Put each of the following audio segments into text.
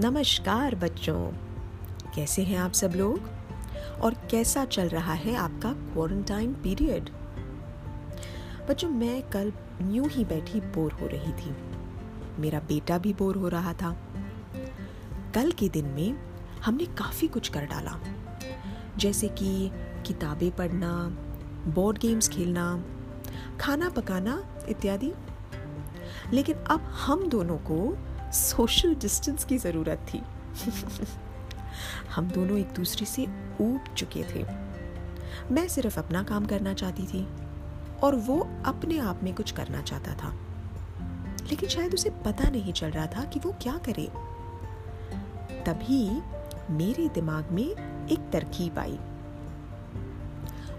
नमस्कार बच्चों। कैसे हैं आप सब लोग? और कैसा चल रहा है आपका क्वारंटाइन पीरियड बच्चों, मैं कल यूँ ही बैठी बोर हो रही थी। मेरा बेटा भी बोर हो रहा था। कल के दिन में हमने काफ़ी कुछ कर डाला। जैसे कि किताबें पढ़ना बोर्ड गेम्स खेलना, खाना पकाना इत्यादि। लेकिन अब हम दोनों को सोशल डिस्टेंस की ज़रूरत थी। हम दोनों एक दूसरे से ऊब चुके थे। मैं सिर्फ़ अपना काम करना चाहती थी और वो अपने आप में कुछ करना चाहता था। लेकिन शायद उसे पता नहीं चल रहा था कि वो क्या करे। तभी मेरे दिमाग में एक तरकीब आई।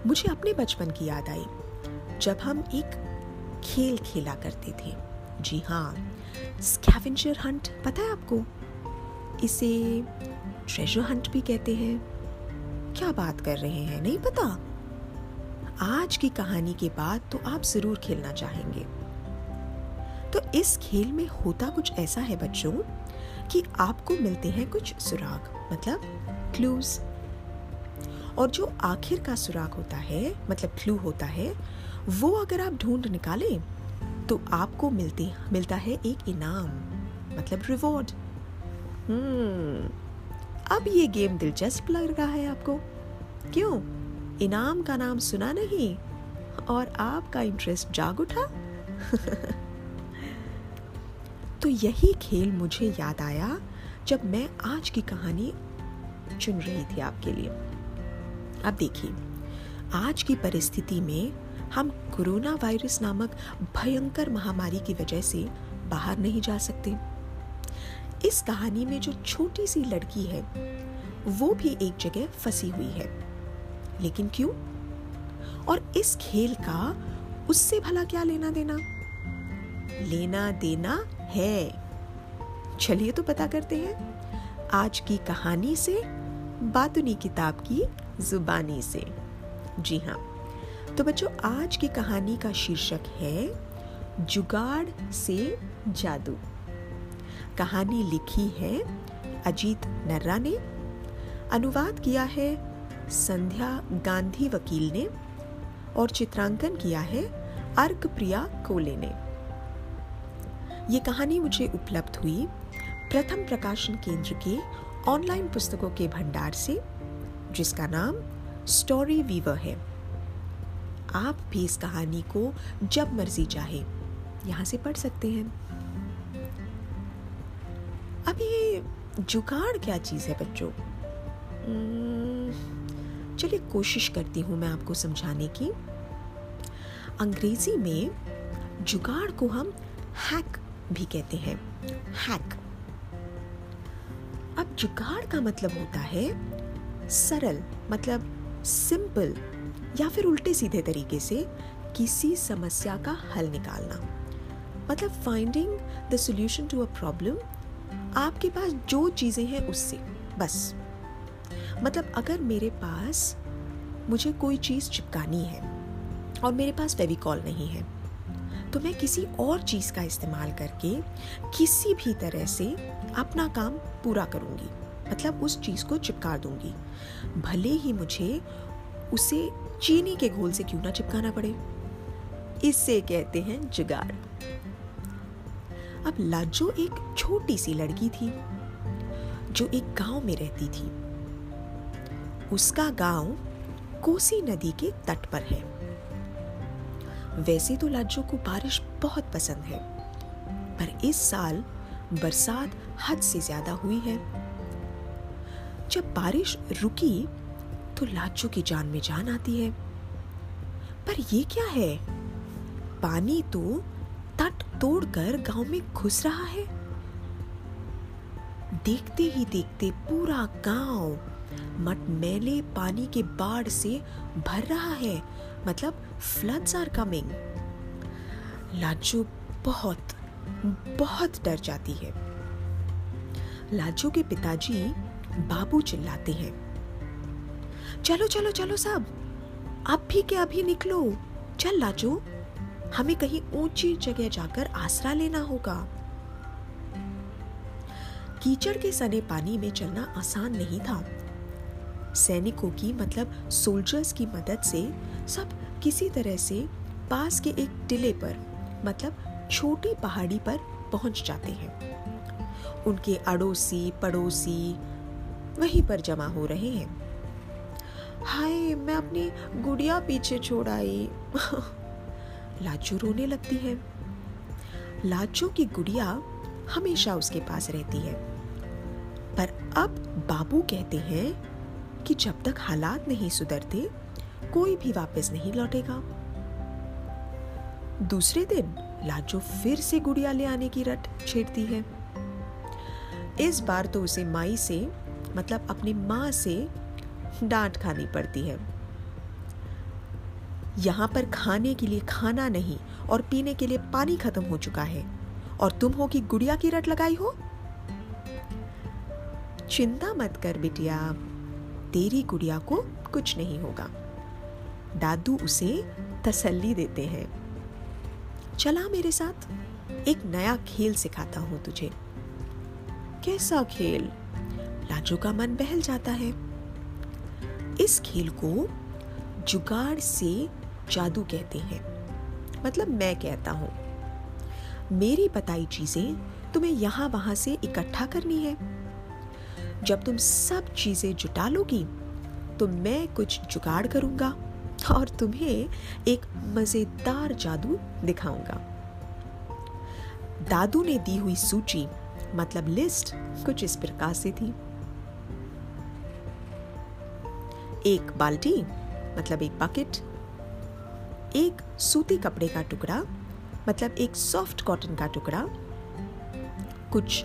मुझे अपने बचपन की याद आई, जब हम एक खेल खेला करते थे। जी हाँ स्कैवेंजर हंट पता है आपको? इसे ट्रेजर हंट भी कहते हैं। क्या बात कर रहे हैं, नहीं पता? आज की कहानी के बाद तो आप ज़रूर खेलना चाहेंगे। तो इस खेल में होता कुछ ऐसा है बच्चों कि आपको मिलते हैं कुछ सुराग मतलब क्लूज और जो आखिर का सुराग होता है मतलब क्लू होता है, वो अगर आप ढूंढ निकालें तो आपको मिलते, मिलता है एक इनाम मतलब रिवॉर्ड हम्म अब ये गेम दिलचस्प लग रहा है आपको। क्यों? इनाम का नाम सुना नहीं, और आपका इंटरेस्ट जाग उठा। तो यही खेल मुझे याद आया, जब मैं आज की कहानी चुन रही थी आपके लिए। अब देखिए, आज की परिस्थिति में हम कोरोना वायरस नामक भयंकर महामारी की वजह से बाहर नहीं जा सकते। इस कहानी में जो छोटी सी लड़की है, वो भी एक जगह फंसी हुई है। लेकिन क्यों? और इस खेल का उससे भला क्या लेना देना? लेना देना है। चलिए तो पता करते हैं। आज की कहानी से, बातुनी किताब की जुबानी से। जी हाँ। तो बच्चों, आज की कहानी का शीर्षक है, जुगाड़ से जादू। कहानी लिखी है अजीत नर्रा ने। अनुवाद किया है संध्या गांधी वकील ने और चित्रांकन किया है अर्क प्रिया कोले ने। ये कहानी मुझे उपलब्ध हुई प्रथम प्रकाशन केंद्र के ऑनलाइन पुस्तकों के भंडार से, जिसका नाम स्टोरी वीवर है। आप भी इस कहानी को जब मर्ज़ी चाहे। यहाँ से पढ़ सकते हैं। अब ये जुगाड़ क्या चीज़ है बच्चों? हम्म, चलिए कोशिश करती हूँ मैं आपको समझाने की। अंग्रेज़ी में जुगाड़ को हम हैक भी कहते हैं। हैक। अब जुगाड़ का मतलब होता है सरल मतलब सिंपल। या फिर उल्टे सीधे तरीके से किसी समस्या का हल निकालना। मतलब finding the solution to a problem आपके पास जो चीज़ें हैं उससे, बस। मतलब अगर मेरे पास मुझे कोई चीज़ चिपकानी है और मेरे पास फेविकॉल नहीं है तो मैं किसी और चीज़ का इस्तेमाल करके किसी भी तरह से अपना काम पूरा करूँगी। मतलब उस चीज़ को चिपका दूँगी। भले ही मुझे उसे चीनी के घोल से क्यों ना चिपकाना पड़े? इससे कहते हैं जुगाड़ अब लाजो एक छोटी सी लड़की थी, जो एक गाँव में रहती थी। उसका गाँव कोसी नदी के तट पर है। वैसे तो लाजो को बारिश बहुत पसंद है, पर इस साल बरसात हद से ज़्यादा हुई है। जब बारिश रुकी तो लाचू की जान में जान आती है। पर ये क्या है? पानी तो तट तोड़कर गाँव में घुस रहा है। देखते ही देखते पूरा गाँव मटमैले पानी के बाढ़ से भर रहा है। मतलब फ्लड्स आर कमिंग लाजू बहुत बहुत डर जाती है। लाजू के पिताजी बाबू चिल्लाते हैं। चलो चलो चलो सब। अब भी क्या अभी निकलो? चल लाजो, हमें कहीं ऊँची जगह जाकर आसरा लेना होगा। कीचड़ के सने पानी में चलना आसान नहीं था। सैनिकों की मतलब सोल्जर्स की मदद से सब किसी तरह से पास के एक टिले पर मतलब छोटी पहाड़ी पर पहुँच जाते हैं। उनके अड़ोसी पड़ोसी वहीं पर जमा हो रहे हैं। हाय, मैं अपनी गुड़िया पीछे छोड़ आई। लाजू रोने लगती है। लाजू की गुड़िया हमेशा उसके पास रहती है। पर अब बाबू कहते हैं कि जब तक हालात नहीं सुधरते, कोई भी वापस नहीं लौटेगा। दूसरे दिन लाजो फिर से गुड़िया ले आने की रट छेड़ती है। इस बार तो उसे माई से मतलब अपनी माँ से डांट खानी पड़ती है। यहाँ पर खाने के लिए खाना नहीं और पीने के लिए पानी खत्म हो चुका है। और तुम हो कि गुड़िया की रट लगाई हो? चिंता मत कर बिटिया, तेरी गुड़िया को कुछ नहीं होगा। दादू उसे तसल्ली देते हैं। चला मेरे साथ, एक नया खेल सिखाता हूँ तुझे। कैसा खेल? लाजो का मन बहल जाता है। इस खेल को जुगाड़ से जादू कहते हैं। मतलब मैं कहता हूँ, मेरी बताई चीज़ें तुम्हें यहाँ वहाँ से इकट्ठा करनी है। जब तुम सब चीज़ें जुटा लोगी तो मैं कुछ जुगाड़ करूँगा और तुम्हें एक मज़ेदार जादू दिखाऊँगा। दादू ने दी हुई सूची मतलब लिस्ट, कुछ इस प्रकार से थी। एक बाल्टी मतलब एक बकेट एक सूती कपड़े का टुकड़ा मतलब एक सॉफ्ट कॉटन का टुकड़ा, कुछ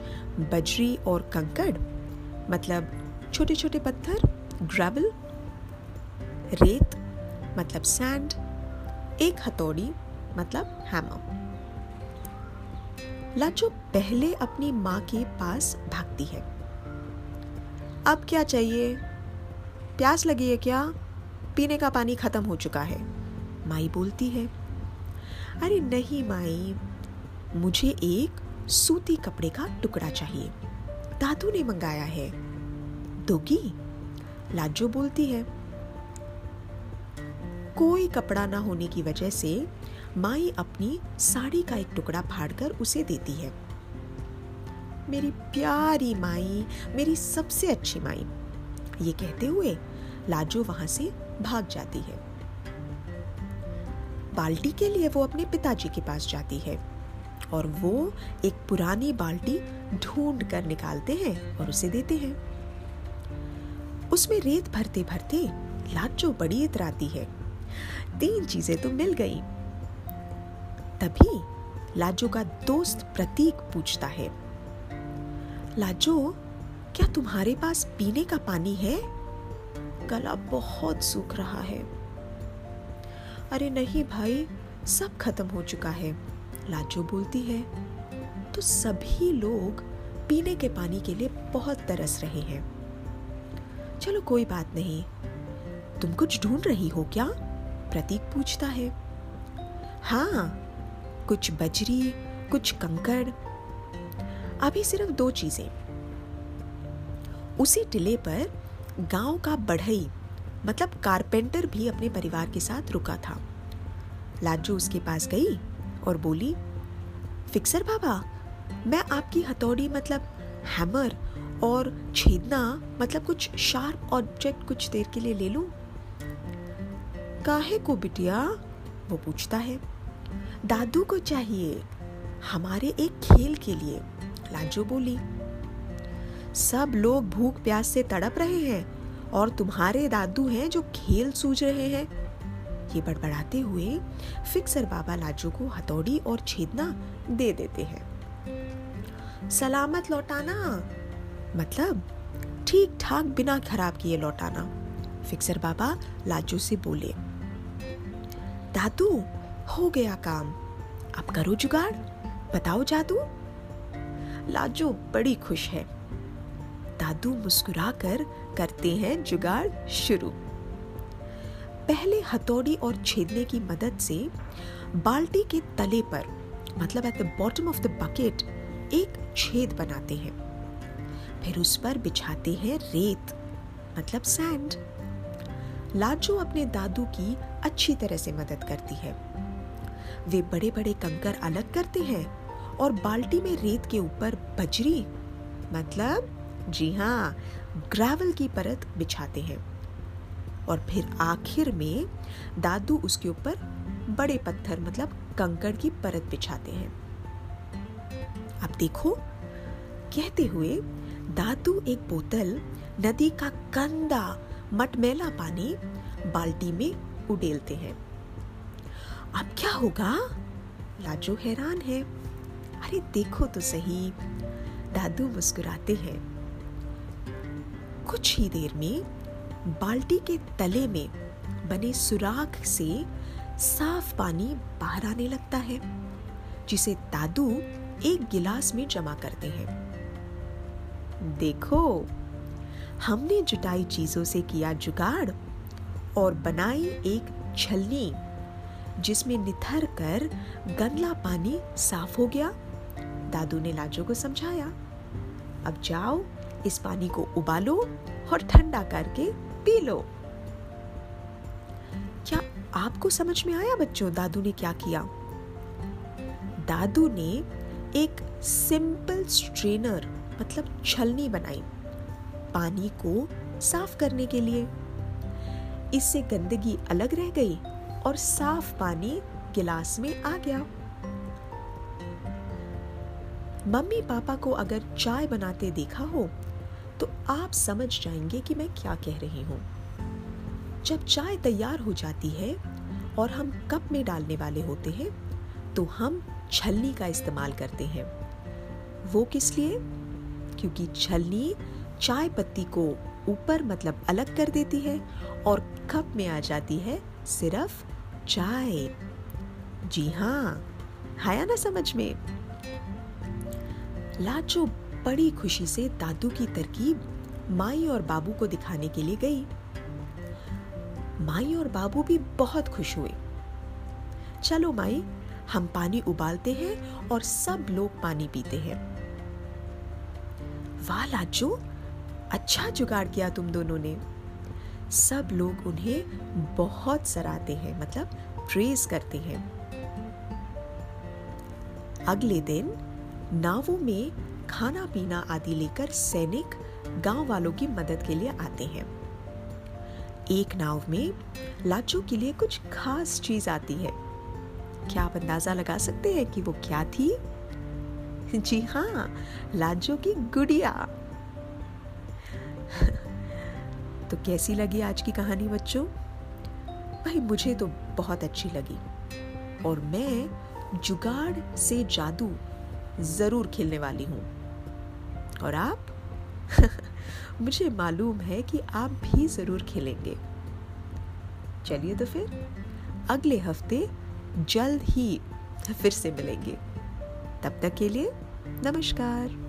बजरी और कंकड़ मतलब छोटे छोटे पत्थर ग्रेवल रेत मतलब सैंड एक हथौड़ी मतलब हैमर लाचो पहले अपनी माँ के पास भागती है। अब क्या चाहिए? प्यास लगी है क्या? पीने का पानी खत्म हो चुका है। माई बोलती है, अरे नहीं माई, मुझे एक सूती कपड़े का टुकड़ा चाहिए। दादू ने मंगाया है। दोगी लाजो बोलती है, कोई कपड़ा ना होने की वजह से माई अपनी साड़ी का एक टुकड़ा फाड़कर उसे देती है। मेरी प्यारी माई, मेरी सबसे अच्छी माई। ये कहते हुए लाजो वहाँ से भाग जाती है। बाल्टी के लिए वो अपने पिताजी के पास जाती है और वो एक पुरानी बाल्टी ढूंढ कर निकालते हैं और उसे देते हैं। उसमें रेत भरते भरते लाजो बड़ी इतराती है। तीन चीज़ें तो मिल गई। तभी लाजो का दोस्त प्रतीक पूछता है, लाजो क्या तुम्हारे पास पीने का पानी है? गला बहुत सूख रहा है। अरे नहीं भाई, सब खत्म हो चुका है, लाजो बोलती है। तो सभी लोग पीने के पानी के लिए बहुत तरस रहे हैं। चलो कोई बात नहीं। तुम कुछ ढूंढ रही हो क्या? प्रतीक पूछता है। हाँ कुछ बजरी, कुछ कंकड़। अभी सिर्फ़ दो चीज़ें। उसी टिले पर गाँव का बढ़ई मतलब कारपेंटर भी अपने परिवार के साथ रुका था। लाजू उसके पास गई और बोली, फिक्सर बाबा, मैं आपकी हथौड़ी मतलब हैमर और छेदना मतलब कुछ शार्प ऑब्जेक्ट कुछ देर के लिए ले लूँ? काहे को बिटिया? वो पूछता है। दादू को चाहिए, हमारे एक खेल के लिए, लाजो बोली। सब लोग भूख प्यास से तड़प रहे हैं और तुम्हारे दादू हैं जो खेल सूझ रहे हैं। ये बड़बड़ाते हुए फिक्सर बाबा लाजू को हथौड़ी और छेदना दे देते हैं। सलामत लौटाना। मतलब ठीक ठाक बिना खराब किए लौटाना, फिक्सर बाबा लाजू से बोले। दादू, हो गया काम। अब करो जुगाड़। बताओ जादू। लाजो बड़ी खुश है। दादू मुस्कुराकर करते हैं जुगाड़ शुरू। पहले हथौड़ी और छेदने की मदद से बाल्टी के तले पर मतलब at the bottom of the bucket एक छेद बनाते हैं। फिर उस पर बिछाते हैं रेत मतलब सैंड लाजो अपने दादू की अच्छी तरह से मदद करती है। वे बड़े बड़े कंकर अलग करते हैं और बाल्टी में रेत के ऊपर बजरी मतलब जी हाँ ग्रेवल की परत बिछाते हैं। और फिर आखिर में दादू उसके ऊपर बड़े पत्थर मतलब कंकड़ की परत बिछाते हैं। अब देखो, कहते हुए दादू एक बोतल नदी का गंदा मटमैला पानी बाल्टी में उडेलते हैं। अब क्या होगा? लाजो हैरान है। अरे देखो तो सही। दादू मुस्कुराते हैं। कुछ ही देर में बाल्टी के तले में बने सुराख से साफ़ पानी बाहर आने लगता है, जिसे दादू एक गिलास में जमा करते हैं। देखो, हमने जुटाई चीज़ों से किया जुगाड़ और बनाई एक छलनी, जिसमें निथर कर गंदला पानी साफ़ हो गया। दादू ने लाजो को समझाया, अब जाओ इस पानी को उबालो और ठंडा करके पी लो। क्या आपको समझ में आया बच्चों दादू ने क्या किया? दादू ने एक सिंपल स्ट्रेनर मतलब छलनी बनाई पानी को साफ़ करने के लिए। इससे गंदगी अलग रह गई और साफ़ पानी गिलास में आ गया। मम्मी पापा को अगर चाय बनाते देखा हो तो आप समझ जाएँगे कि मैं क्या कह रही हूँ। जब चाय तैयार हो जाती है और हम कप में डालने वाले होते हैं तो हम छलनी का इस्तेमाल करते हैं। वो किस लिए? क्योंकि छलनी चाय पत्ती को ऊपर मतलब अलग कर देती है और कप में आ जाती है सिर्फ़ चाय। जी हाँ आया ना समझ में? लाचो बड़ी खुशी से दादू की तरकीब माई और बाबू को दिखाने के लिए गई। माई और बाबू भी बहुत खुश हुए। चलो माई, हम पानी उबालते हैं और सब लोग पानी पीते हैं। वाह लाचो अच्छा जुगाड़ किया तुम दोनों ने। सब लोग उन्हें बहुत सराहते हैं मतलब प्रेज करते हैं। अगले दिन नावों में खाना पीना आदि लेकर सैनिक गाँव वालों की मदद के लिए आते हैं। एक नाव में लाचो के लिए कुछ खास चीज़ आती है। क्या आप अंदाज़ा लगा सकते हैं कि वो क्या थी? जी हाँ लाजो की गुड़िया। तो कैसी लगी आज की कहानी बच्चों? भाई, मुझे तो बहुत अच्छी लगी। और मैं जुगाड़ से जादू ज़रूर खेलने वाली हूँ। और आप? मुझे मालूम है कि आप भी ज़रूर खेलेंगे। चलिए तो फिर, अगले हफ़्ते जल्द ही फिर से मिलेंगे। तब तक के लिए नमस्कार।